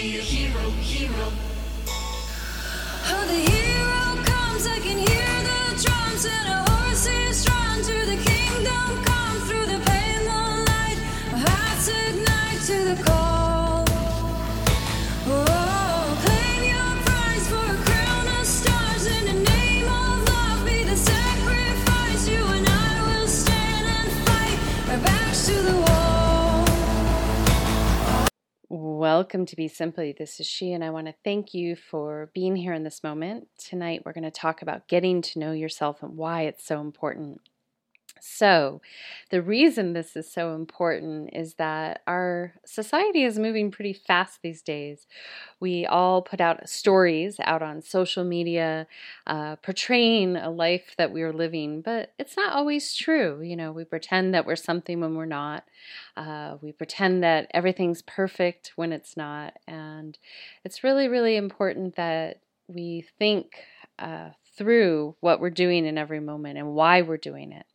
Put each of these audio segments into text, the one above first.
be a hero, hero. Welcome to Be Simply. This is she, and I want to thank you for being here in this moment. Tonight, we're going to talk about getting to know yourself and why it's so important. So, the reason this is so important is that our society is moving pretty fast these days. We all put out stories out on social media uh, portraying a life that we are living, but it's not always true. You know, we pretend that we're something when we're not. Uh, we pretend that everything's perfect when it's not. And it's really, really important that we think uh, through what we're doing in every moment and why we're doing it.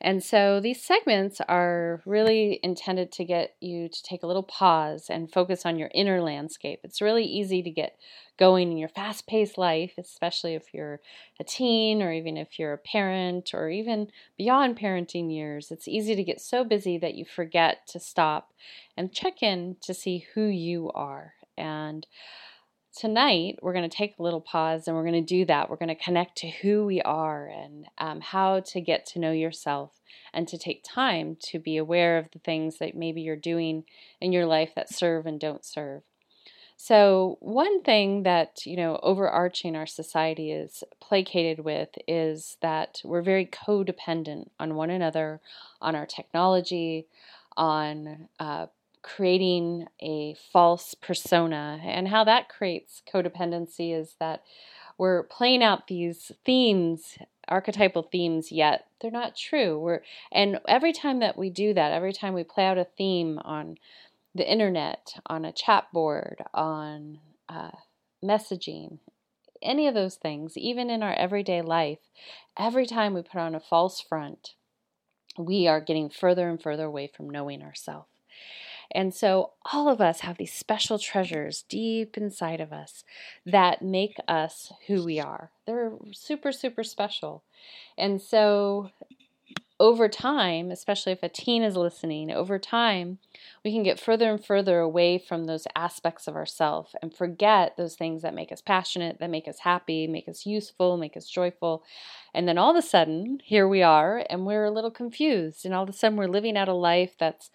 And so these segments are really intended to get you to take a little pause and focus on your inner landscape. It's really easy to get going in your fast paced life, especially if you're a teen or even if you're a parent or even beyond parenting years. It's easy to get so busy that you forget to stop and check in to see who you are. And tonight we're going to take a little pause and we're going to do that. We're going to connect to who we are and um, how to get to know yourself and to take time to be aware of the things that maybe you're doing in your life that serve and don't serve. So, one thing that, you know, overarching our society is placated with is that we're very codependent on one another, on our technology, on uh, creating a false persona. And how that creates codependency is that we're playing out these themes, archetypal themes, yet they're not true. We're and every time that we do that, every time we play out a theme on the internet, on a chat board, on uh, messaging, any of those things, even in our everyday life, every time we put on a false front, we are getting further and further away from knowing ourselves. And so, all of us have these special treasures deep inside of us that make us who we are. They're super, super special. And so, over time, especially if a teen is listening, over time, we can get further and further away from those aspects of ourself and forget those things that make us passionate, that make us happy, make us useful, make us joyful. And then all of a sudden, here we are, and we're a little confused. And all of a sudden, we're living out a life that's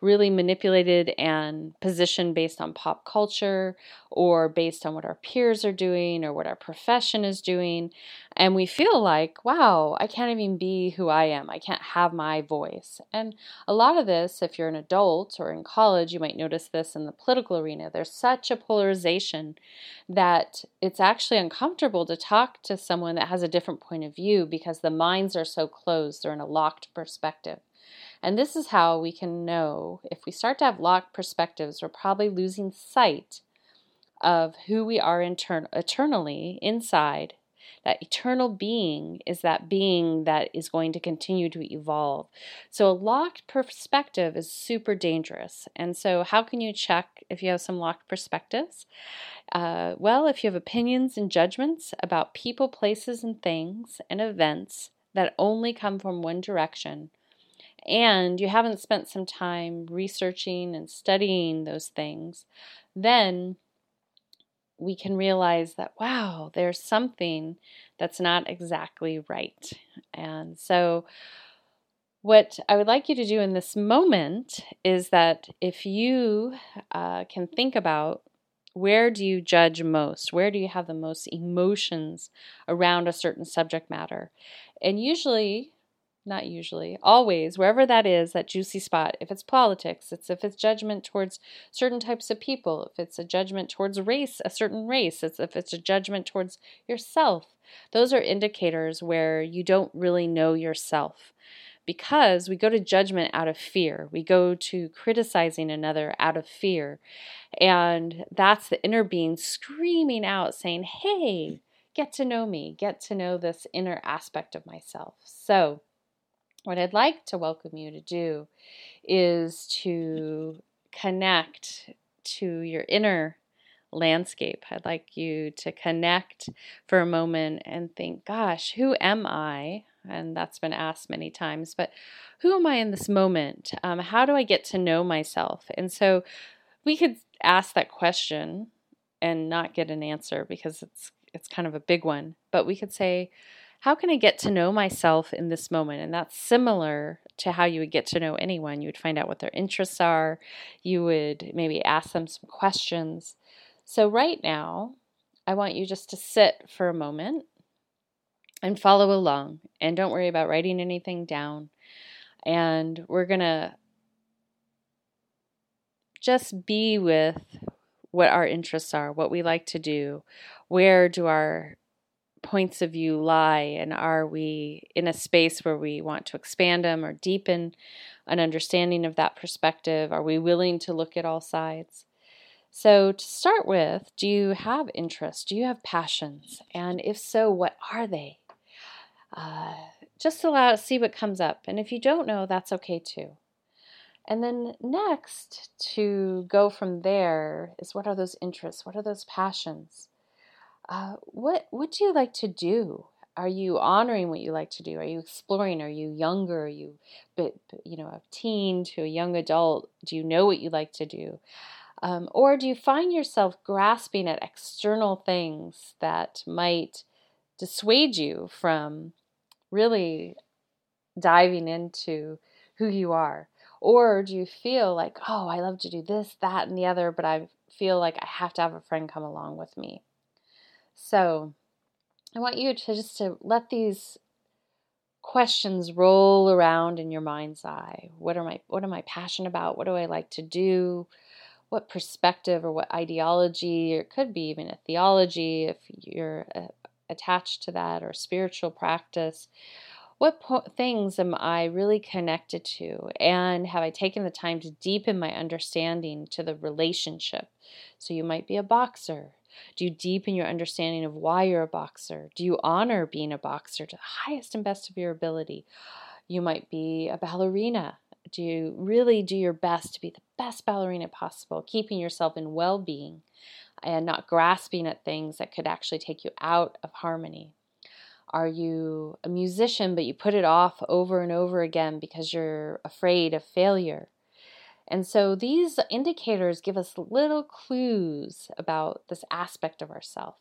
really manipulated and positioned based on pop culture or based on what our peers are doing or what our profession is doing. And we feel like, wow, I can't even be who I am. I can't have my voice. And a lot of this, if you're an adult or in college, you might notice this in the political arena. There's such a polarization that it's actually uncomfortable to talk to someone that has a different point of view because the minds are so closed, they're in a locked perspective. And this is how we can know if we start to have locked perspectives, we're probably losing sight of who we are intern- eternally inside that eternal being is that being that is going to continue to evolve. So, a locked perspective is super dangerous. And so, how can you check if you have some locked perspectives? Uh, well, if you have opinions and judgments about people, places, and things and events that only come from one direction, and you haven't spent some time researching and studying those things, then we can realize that, wow, there's something that's not exactly right. And so, what I would like you to do in this moment is that if you uh, can think about where do you judge most? Where do you have the most emotions around a certain subject matter? And usually, not usually, always, wherever that is, that juicy spot, if it's politics, it's if it's judgment towards certain types of people, if it's a judgment towards race, a certain race, it's if it's a judgment towards yourself. Those are indicators where you don't really know yourself. Because we go to judgment out of fear. We go to criticizing another out of fear. And that's the inner being screaming out, saying, Hey, get to know me, get to know this inner aspect of myself. So, what I'd like to welcome you to do is to connect to your inner landscape. I'd like you to connect for a moment and think, gosh, who am I? And that's been asked many times, but who am I in this moment? Um, how do I get to know myself? And so we could ask that question and not get an answer because it's it's kind of a big one, but we could say, how can I get to know myself in this moment? And that's similar to how you would get to know anyone. You would find out what their interests are, you would maybe ask them some questions. So, right now, I want you just to sit for a moment and follow along. And don't worry about writing anything down. And we're going to just be with what our interests are, what we like to do, where do our points of view lie, and are we in a space where we want to expand them or deepen an understanding of that perspective? Are we willing to look at all sides? So, to start with, do you have interests? Do you have passions? And if so, what are they? Uh, just allow see what comes up. And if you don't know, that's okay too. And then next, to go from there, is what are those interests? What are those passions? Uh, what what do you like to do? Are you honoring what you like to do? Are you exploring? Are you younger? Are you, but you know, a teen to a young adult? Do you know what you like to do? Um, or do you find yourself grasping at external things that might dissuade you from really diving into who you are? Or do you feel like, oh, I love to do this, that, and the other, but I feel like I have to have a friend come along with me? So I want you to just to let these questions roll around in your mind's eye. What am I what am I passionate about? What do I like to do? What perspective or what ideology, or it could be even a theology if you're uh, attached to that, or spiritual practice what po- things am I really connected to? And have I taken the time to deepen my understanding to the relationship? So you might be a boxer. Do you deepen your understanding of why you're a boxer? Do you honor being a boxer to the highest and best of your ability? You might be a ballerina. Do you really do your best to be the best ballerina possible, keeping yourself in well being and not grasping at things that could actually take you out of harmony? Are you a musician, but you put it off over and over again because you're afraid of failure? And so these indicators give us little clues about this aspect of ourself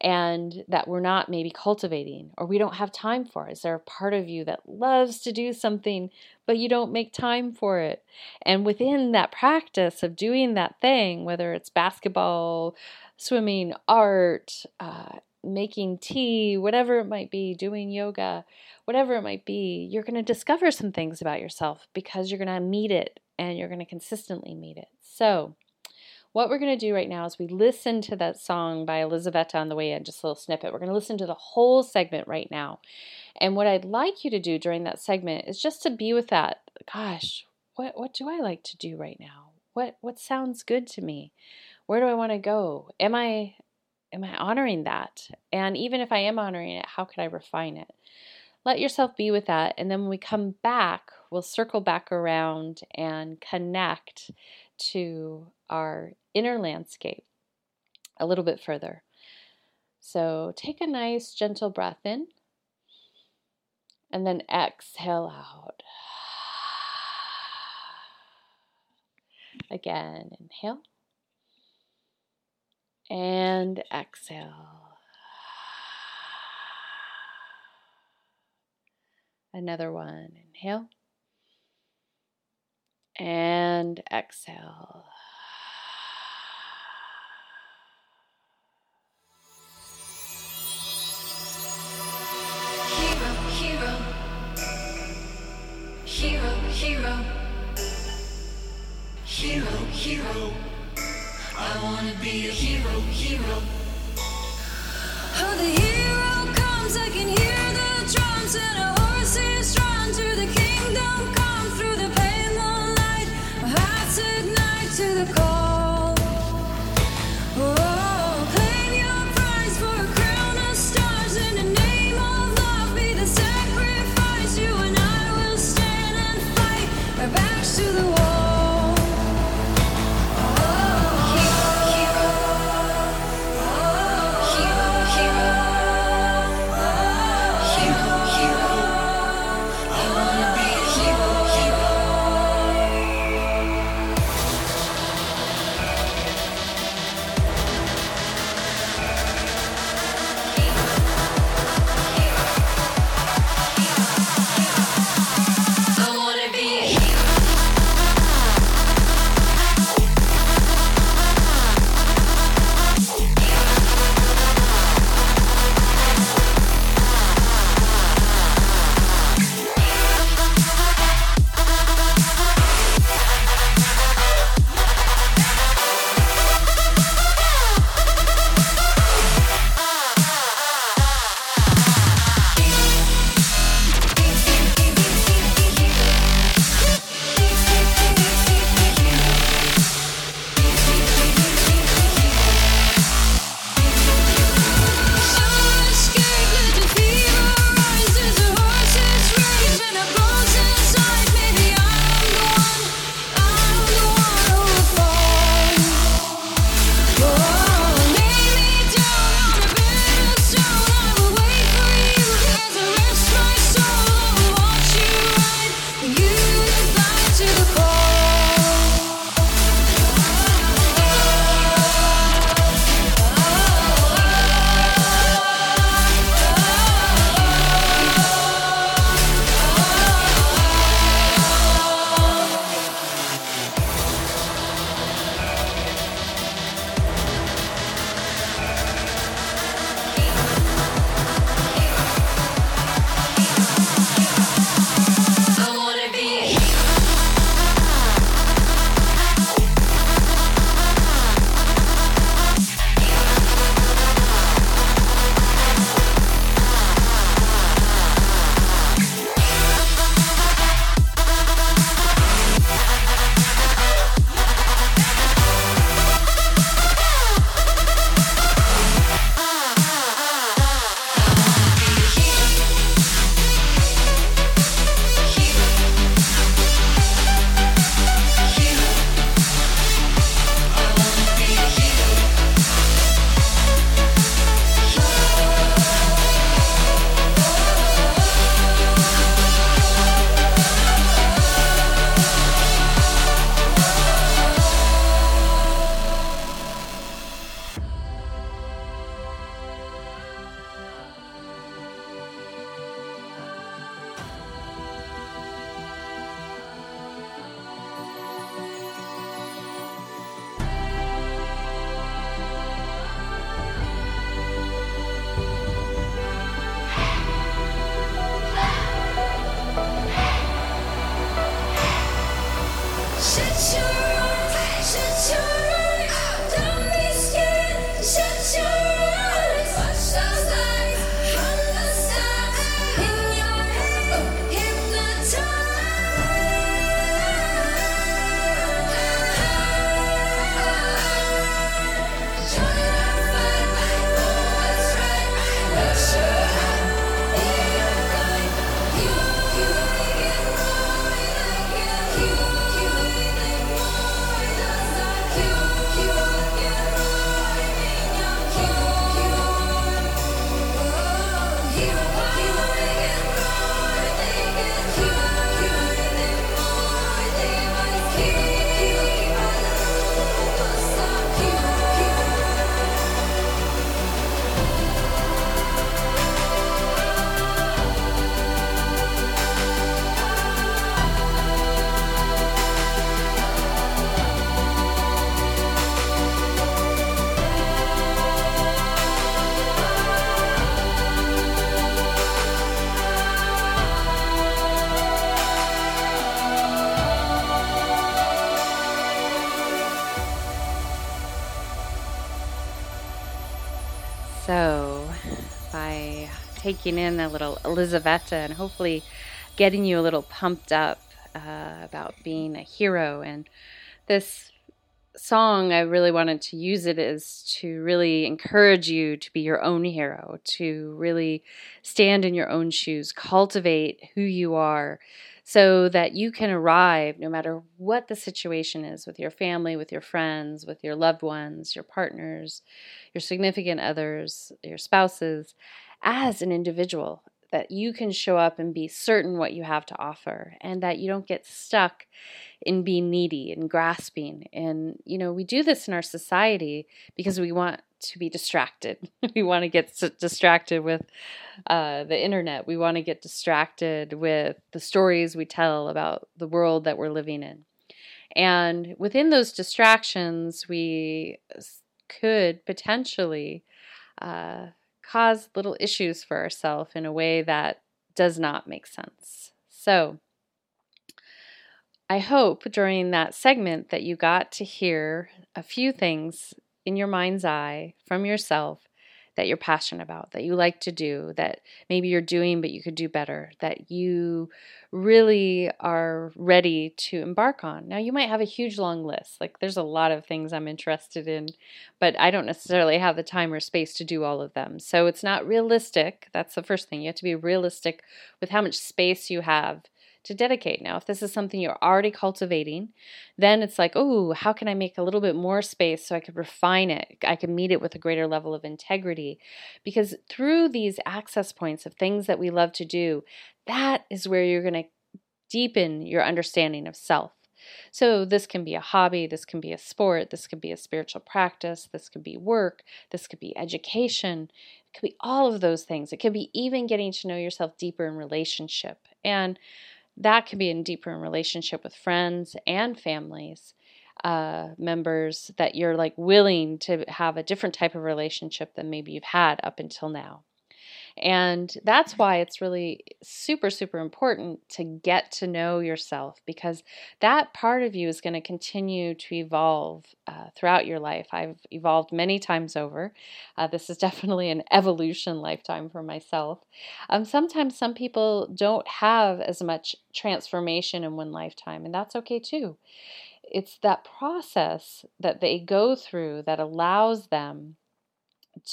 and that we're not maybe cultivating or we don't have time for. Is there a part of you that loves to do something, but you don't make time for it? And within that practice of doing that thing, whether it's basketball, swimming, art, uh, making tea, whatever it might be, doing yoga, whatever it might be, you're going to discover some things about yourself because you're going to meet it and you're going to consistently meet it. So, what we're going to do right now is we listen to that song by Elizaveta on the way in, just a little snippet. We're going to listen to the whole segment right now. And what I'd like you to do during that segment is just to be with that. Gosh, what what do I like to do right now? What what sounds good to me? Where do I want to go? Am I am I honoring that? And even if I am honoring it, how can I refine it? Let yourself be with that. And then when we come back, we'll circle back around and connect to our inner landscape a little bit further. So take a nice, gentle breath in and then exhale out. Again, inhale and exhale. Another one. Inhale and exhale. Hero, hero. Hero, hero. I wanna be a hero, hero. Oh, the hero sure taking in a little Elizaveta and hopefully getting you a little pumped up uh, about being a hero, and this song, I really wanted to use it is to really encourage you to be your own hero, to really stand in your own shoes, cultivate who you are so that you can arrive no matter what the situation is with your family, with your friends, with your loved ones, your partners, your significant others, your spouses, as an individual. That you can show up and be certain what you have to offer, and that you don't get stuck in being needy and grasping. And, you know, we do this in our society because we want to be distracted. we want to get distracted with uh, the internet. We want to get distracted with the stories we tell about the world that we're living in. And within those distractions, we could potentially uh, cause little issues for ourselves in a way that does not make sense. So, I hope during that segment that you got to hear a few things in your mind's eye from yourself that you're passionate about, that you like to do, that maybe you're doing but you could do better, that you really are ready to embark on. Now, you might have a huge long list. Like, there's a lot of things I'm interested in, but I don't necessarily have the time or space to do all of them. So, it's not realistic. That's the first thing. You have to be realistic with how much space you have to dedicate. Now, if this is something you're already cultivating, then it's like, oh, how can I make a little bit more space so I could refine it? I can meet it with a greater level of integrity. Because through these access points of things that we love to do, that is where you're going to deepen your understanding of self. So, this can be a hobby, this can be a sport, this could be a spiritual practice, this could be work, this could be education, it could be all of those things. It could be even getting to know yourself deeper in relationship. And that can be in deeper in relationship with friends and families uh, members that you're like willing to have a different type of relationship than maybe you've had up until now and that's why it's really super, super important to get to know yourself because that part of you is going to continue to evolve uh, throughout your life. I've evolved many times over. Uh, this is definitely an evolution lifetime for myself. Um, sometimes some people don't have as much transformation in one lifetime, and that's okay too. It's that process that they go through that allows them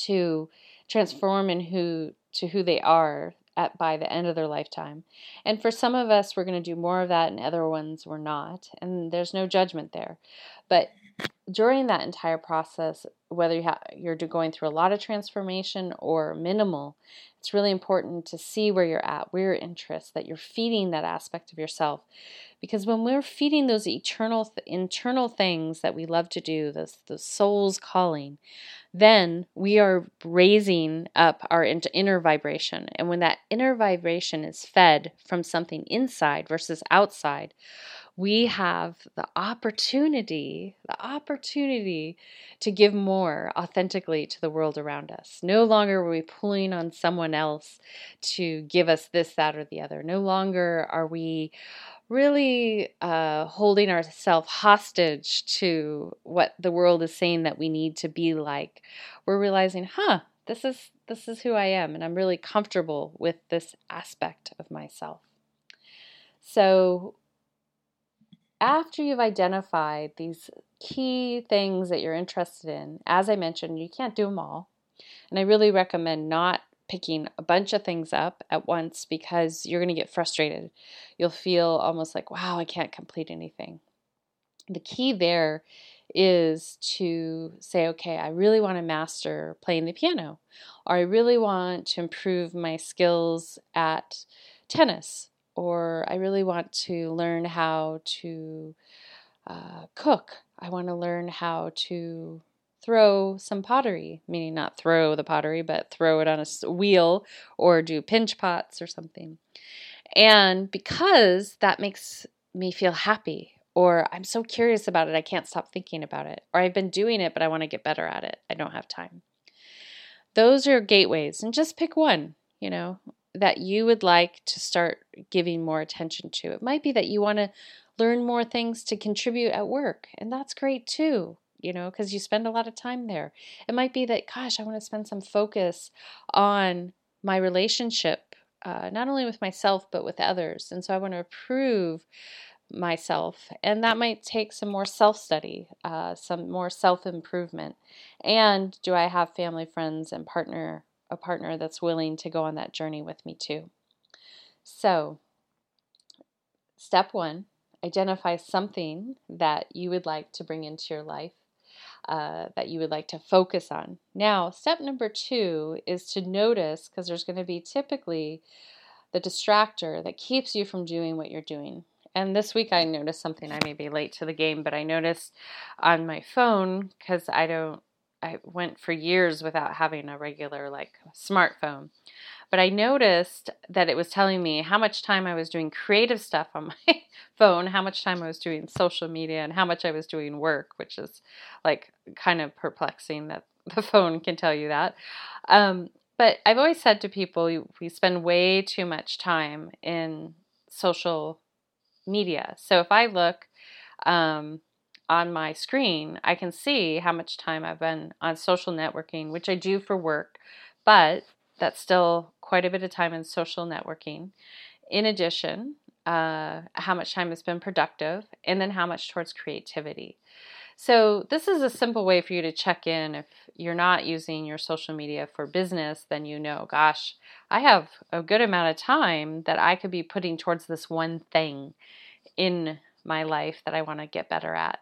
to transform in who to who they are at by the end of their lifetime. And for some of us we're going to do more of that and other ones we're not. And there's no judgment there. But during that entire process, whether you ha- you're going through a lot of transformation or minimal, it's really important to see where you're at, where your interests, that you're feeding that aspect of yourself. Because when we're feeding those eternal, th- internal things that we love to do, those, the soul's calling, then we are raising up our inner vibration. And when that inner vibration is fed from something inside versus outside, we have the opportunity, the opportunity to give more authentically to the world around us. No longer are we pulling on someone else to give us this, that, or the other. No longer are we really uh, holding ourselves hostage to what the world is saying that we need to be like. We're realizing, huh, this is this is who I am, and I'm really comfortable with this aspect of myself. So after you've identified these key things that you're interested in, as I mentioned, you can't do them all. And I really recommend not picking a bunch of things up at once because you're going to get frustrated. You'll feel almost like, wow, I can't complete anything. The key there is to say, okay, I really want to master playing the piano, or I really want to improve my skills at tennis, or I really want to learn how to uh, cook. I want to learn how to throw some pottery, meaning not throw the pottery, but throw it on a wheel or do pinch pots or something. And because that makes me feel happy, or I'm so curious about it, I can't stop thinking about it, or I've been doing it, but I want to get better at it, I don't have time. Those are gateways, and just pick one, you know, that you would like to start giving more attention to. It might be that you want to learn more things to contribute at work, and that's great too you know, because you spend a lot of time there. It might be that, gosh, I want to spend some focus on my relationship, uh, not only with myself, but with others. And so I want to improve myself. And that might take some more self study, uh, some more self improvement. And do I have family, friends, and partner, a partner that's willing to go on that journey with me too? So, step one identify something that you would like to bring into your life. Uh, that you would like to focus on. Now, step number two is to notice because there's going to be typically the distractor that keeps you from doing what you're doing. And this week I noticed something. I may be late to the game, but I noticed on my phone because I don't, I went for years without having a regular like smartphone. But I noticed that it was telling me how much time I was doing creative stuff on my phone, how much time I was doing social media, and how much I was doing work, which is like kind of perplexing that the phone can tell you that. Um, but I've always said to people, we spend way too much time in social media. So if I look um, on my screen, I can see how much time I've been on social networking, which I do for work, but that's still quite a bit of time in social networking. In addition, uh, how much time has been productive, and then how much towards creativity. So, this is a simple way for you to check in. If you're not using your social media for business, then you know, gosh, I have a good amount of time that I could be putting towards this one thing in my life that I want to get better at.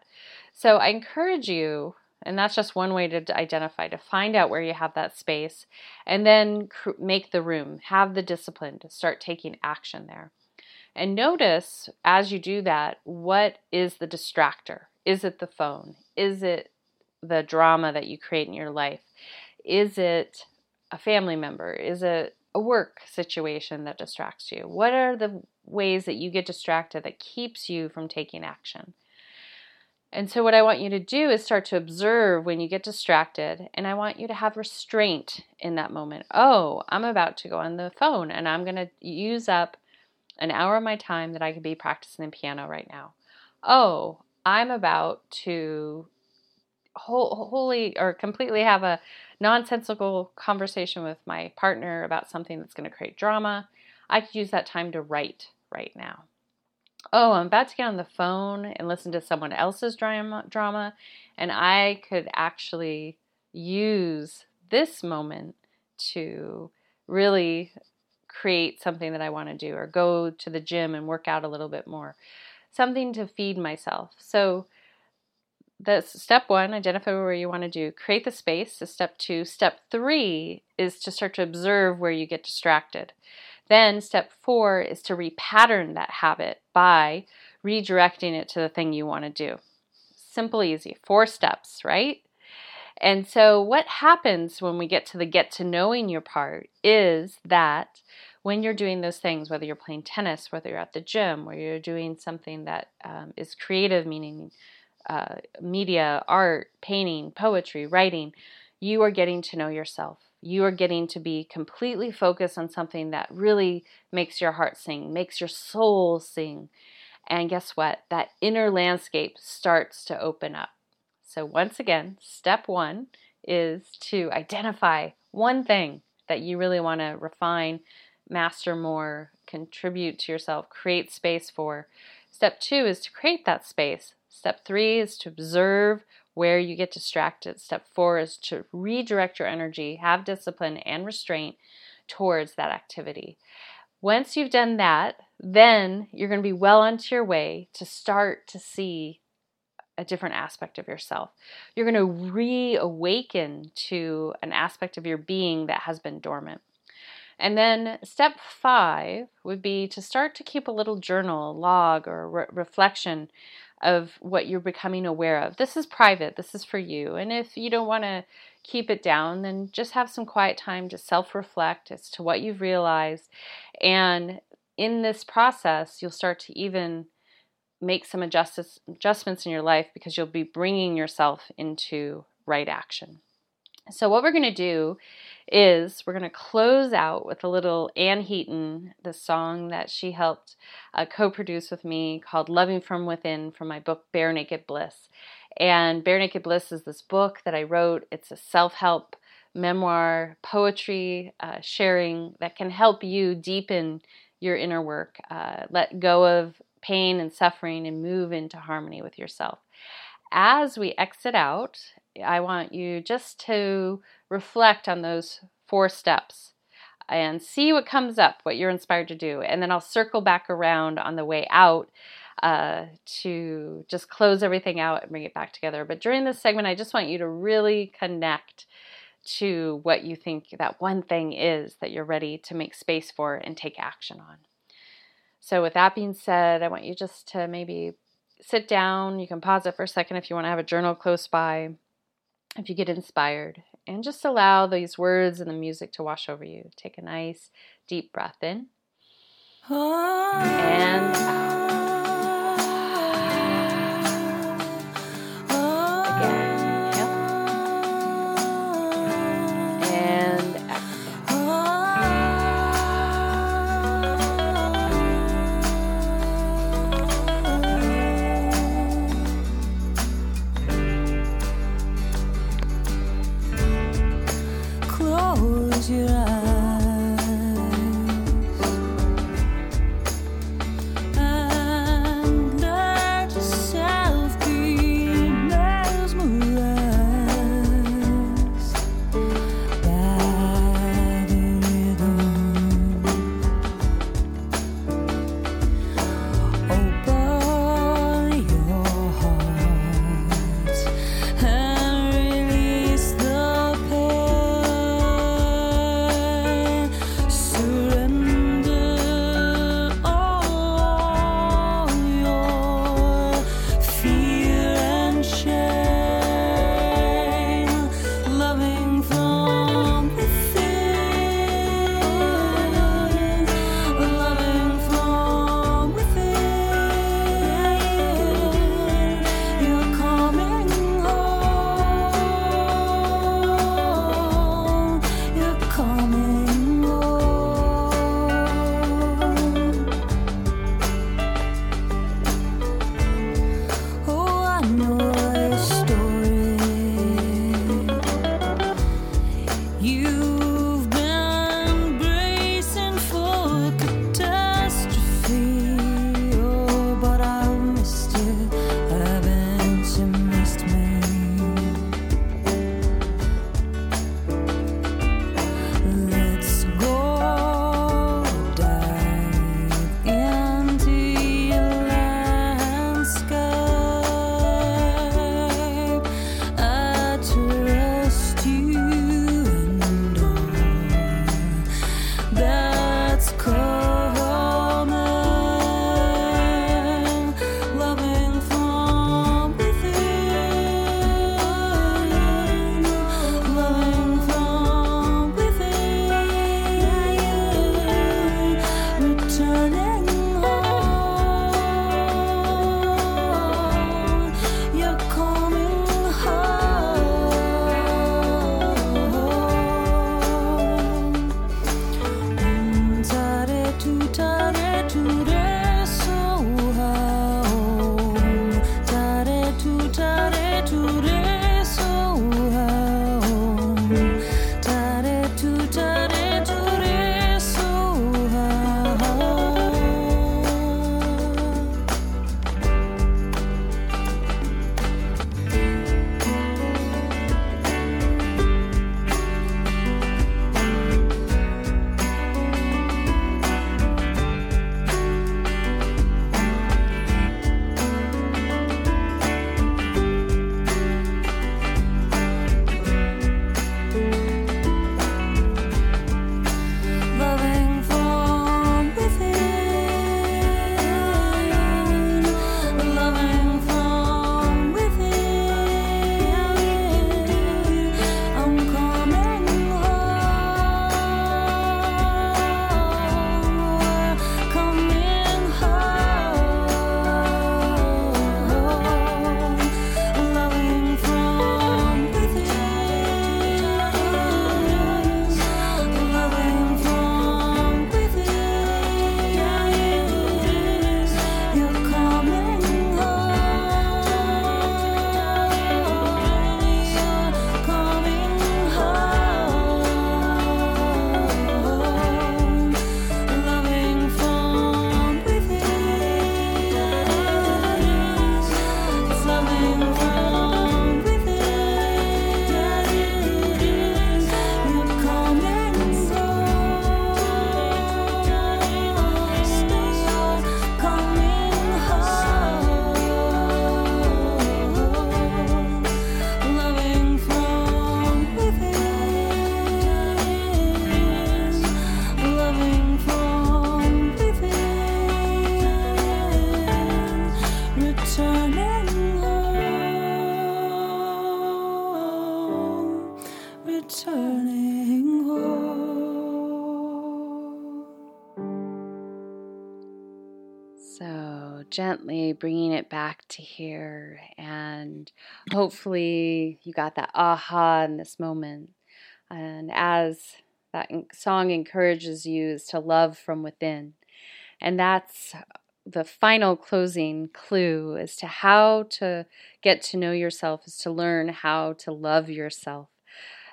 So, I encourage you, and that's just one way to identify, to find out where you have that space and then cr- make the room, have the discipline to start taking action there. And notice as you do that, what is the distractor? Is it the phone? Is it the drama that you create in your life? Is it a family member? Is it a work situation that distracts you? What are the ways that you get distracted that keeps you from taking action? And so, what I want you to do is start to observe when you get distracted, and I want you to have restraint in that moment. Oh, I'm about to go on the phone and I'm going to use up an hour of my time that I could be practicing the piano right now. Oh, I'm about to wholly or completely have a nonsensical conversation with my partner about something that's going to create drama. I could use that time to write right now. Oh, I'm about to get on the phone and listen to someone else's drama, drama and I could actually use this moment to really create something that I want to do or go to the gym and work out a little bit more something to feed myself. So that's step one, identify where you want to do, create the space. So step two. Step three is to start to observe where you get distracted. Then step four is to repattern that habit by redirecting it to the thing you want to do. Simple, easy. Four steps, right? And so, what happens when we get to the get to knowing your part is that when you're doing those things, whether you're playing tennis, whether you're at the gym, where you're doing something that um, is creative, meaning uh, media, art, painting, poetry, writing, you are getting to know yourself. You are getting to be completely focused on something that really makes your heart sing, makes your soul sing. And guess what? That inner landscape starts to open up. So, once again, step one is to identify one thing that you really want to refine, master more, contribute to yourself, create space for. Step two is to create that space. Step three is to observe where you get distracted. Step four is to redirect your energy, have discipline and restraint towards that activity. Once you've done that, then you're going to be well onto your way to start to see a different aspect of yourself. You're going to reawaken to an aspect of your being that has been dormant. And then step five would be to start to keep a little journal, log, or re- reflection of what you're becoming aware of. This is private, this is for you. And if you don't want to keep it down, then just have some quiet time to self reflect as to what you've realized. And in this process, you'll start to even make some adjustments in your life because you'll be bringing yourself into right action. So, what we're going to do is we're going to close out with a little Anne Heaton, the song that she helped uh, co produce with me called Loving from Within from my book Bare Naked Bliss. And Bare Naked Bliss is this book that I wrote. It's a self help memoir, poetry uh, sharing that can help you deepen your inner work, uh, let go of pain and suffering, and move into harmony with yourself. As we exit out, I want you just to reflect on those four steps and see what comes up, what you're inspired to do. And then I'll circle back around on the way out uh, to just close everything out and bring it back together. But during this segment, I just want you to really connect to what you think that one thing is that you're ready to make space for and take action on. So, with that being said, I want you just to maybe sit down. You can pause it for a second if you want to have a journal close by, if you get inspired, and just allow these words and the music to wash over you. Take a nice deep breath in ah. and out. Gently bringing it back to here. And hopefully, you got that aha in this moment. And as that song encourages you, is to love from within. And that's the final closing clue as to how to get to know yourself is to learn how to love yourself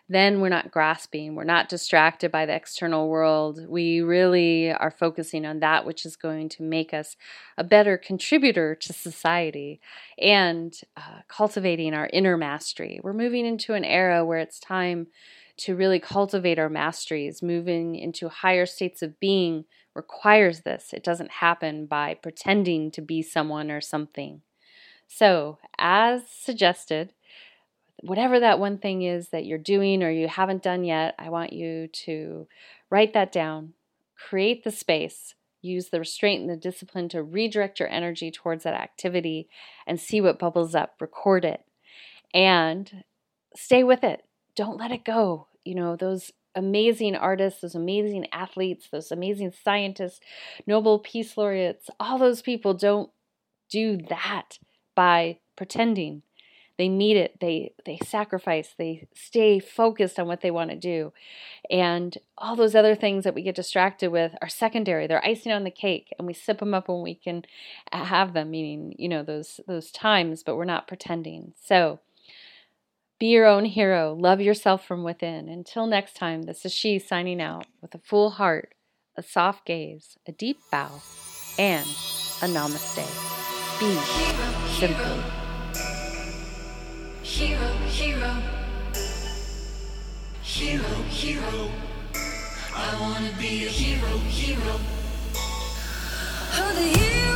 then we're not grasping, we're not distracted by the external world. We really are focusing on that which is going to make us a better contributor to society and uh, cultivating our inner mastery. We're moving into an era where it's time to really cultivate our masteries. Moving into higher states of being requires this. It doesn't happen by pretending to be someone or something. So, as suggested, whatever that one thing is that you're doing or you haven't done yet, I want you to write that down, create the space, use the restraint and the discipline to redirect your energy towards that activity and see what bubbles up, record it, and stay with it. Don't let it go. You know, those amazing artists, those amazing athletes, those amazing scientists, Nobel Peace Laureates, all those people don't do that by pretending they meet it they they sacrifice they stay focused on what they want to do. And all those other things that we get distracted with are secondary. They're icing on the cake and we sip them up when we can have them meaning you know those those times but we're not pretending. So be your own hero. Love yourself from within. Until next time this is she signing out with a full heart a soft gaze a deep bow and a namaste. Be simple Hero, hero. Hero, hero. I wanna be a hero, hero. Oh, the hero.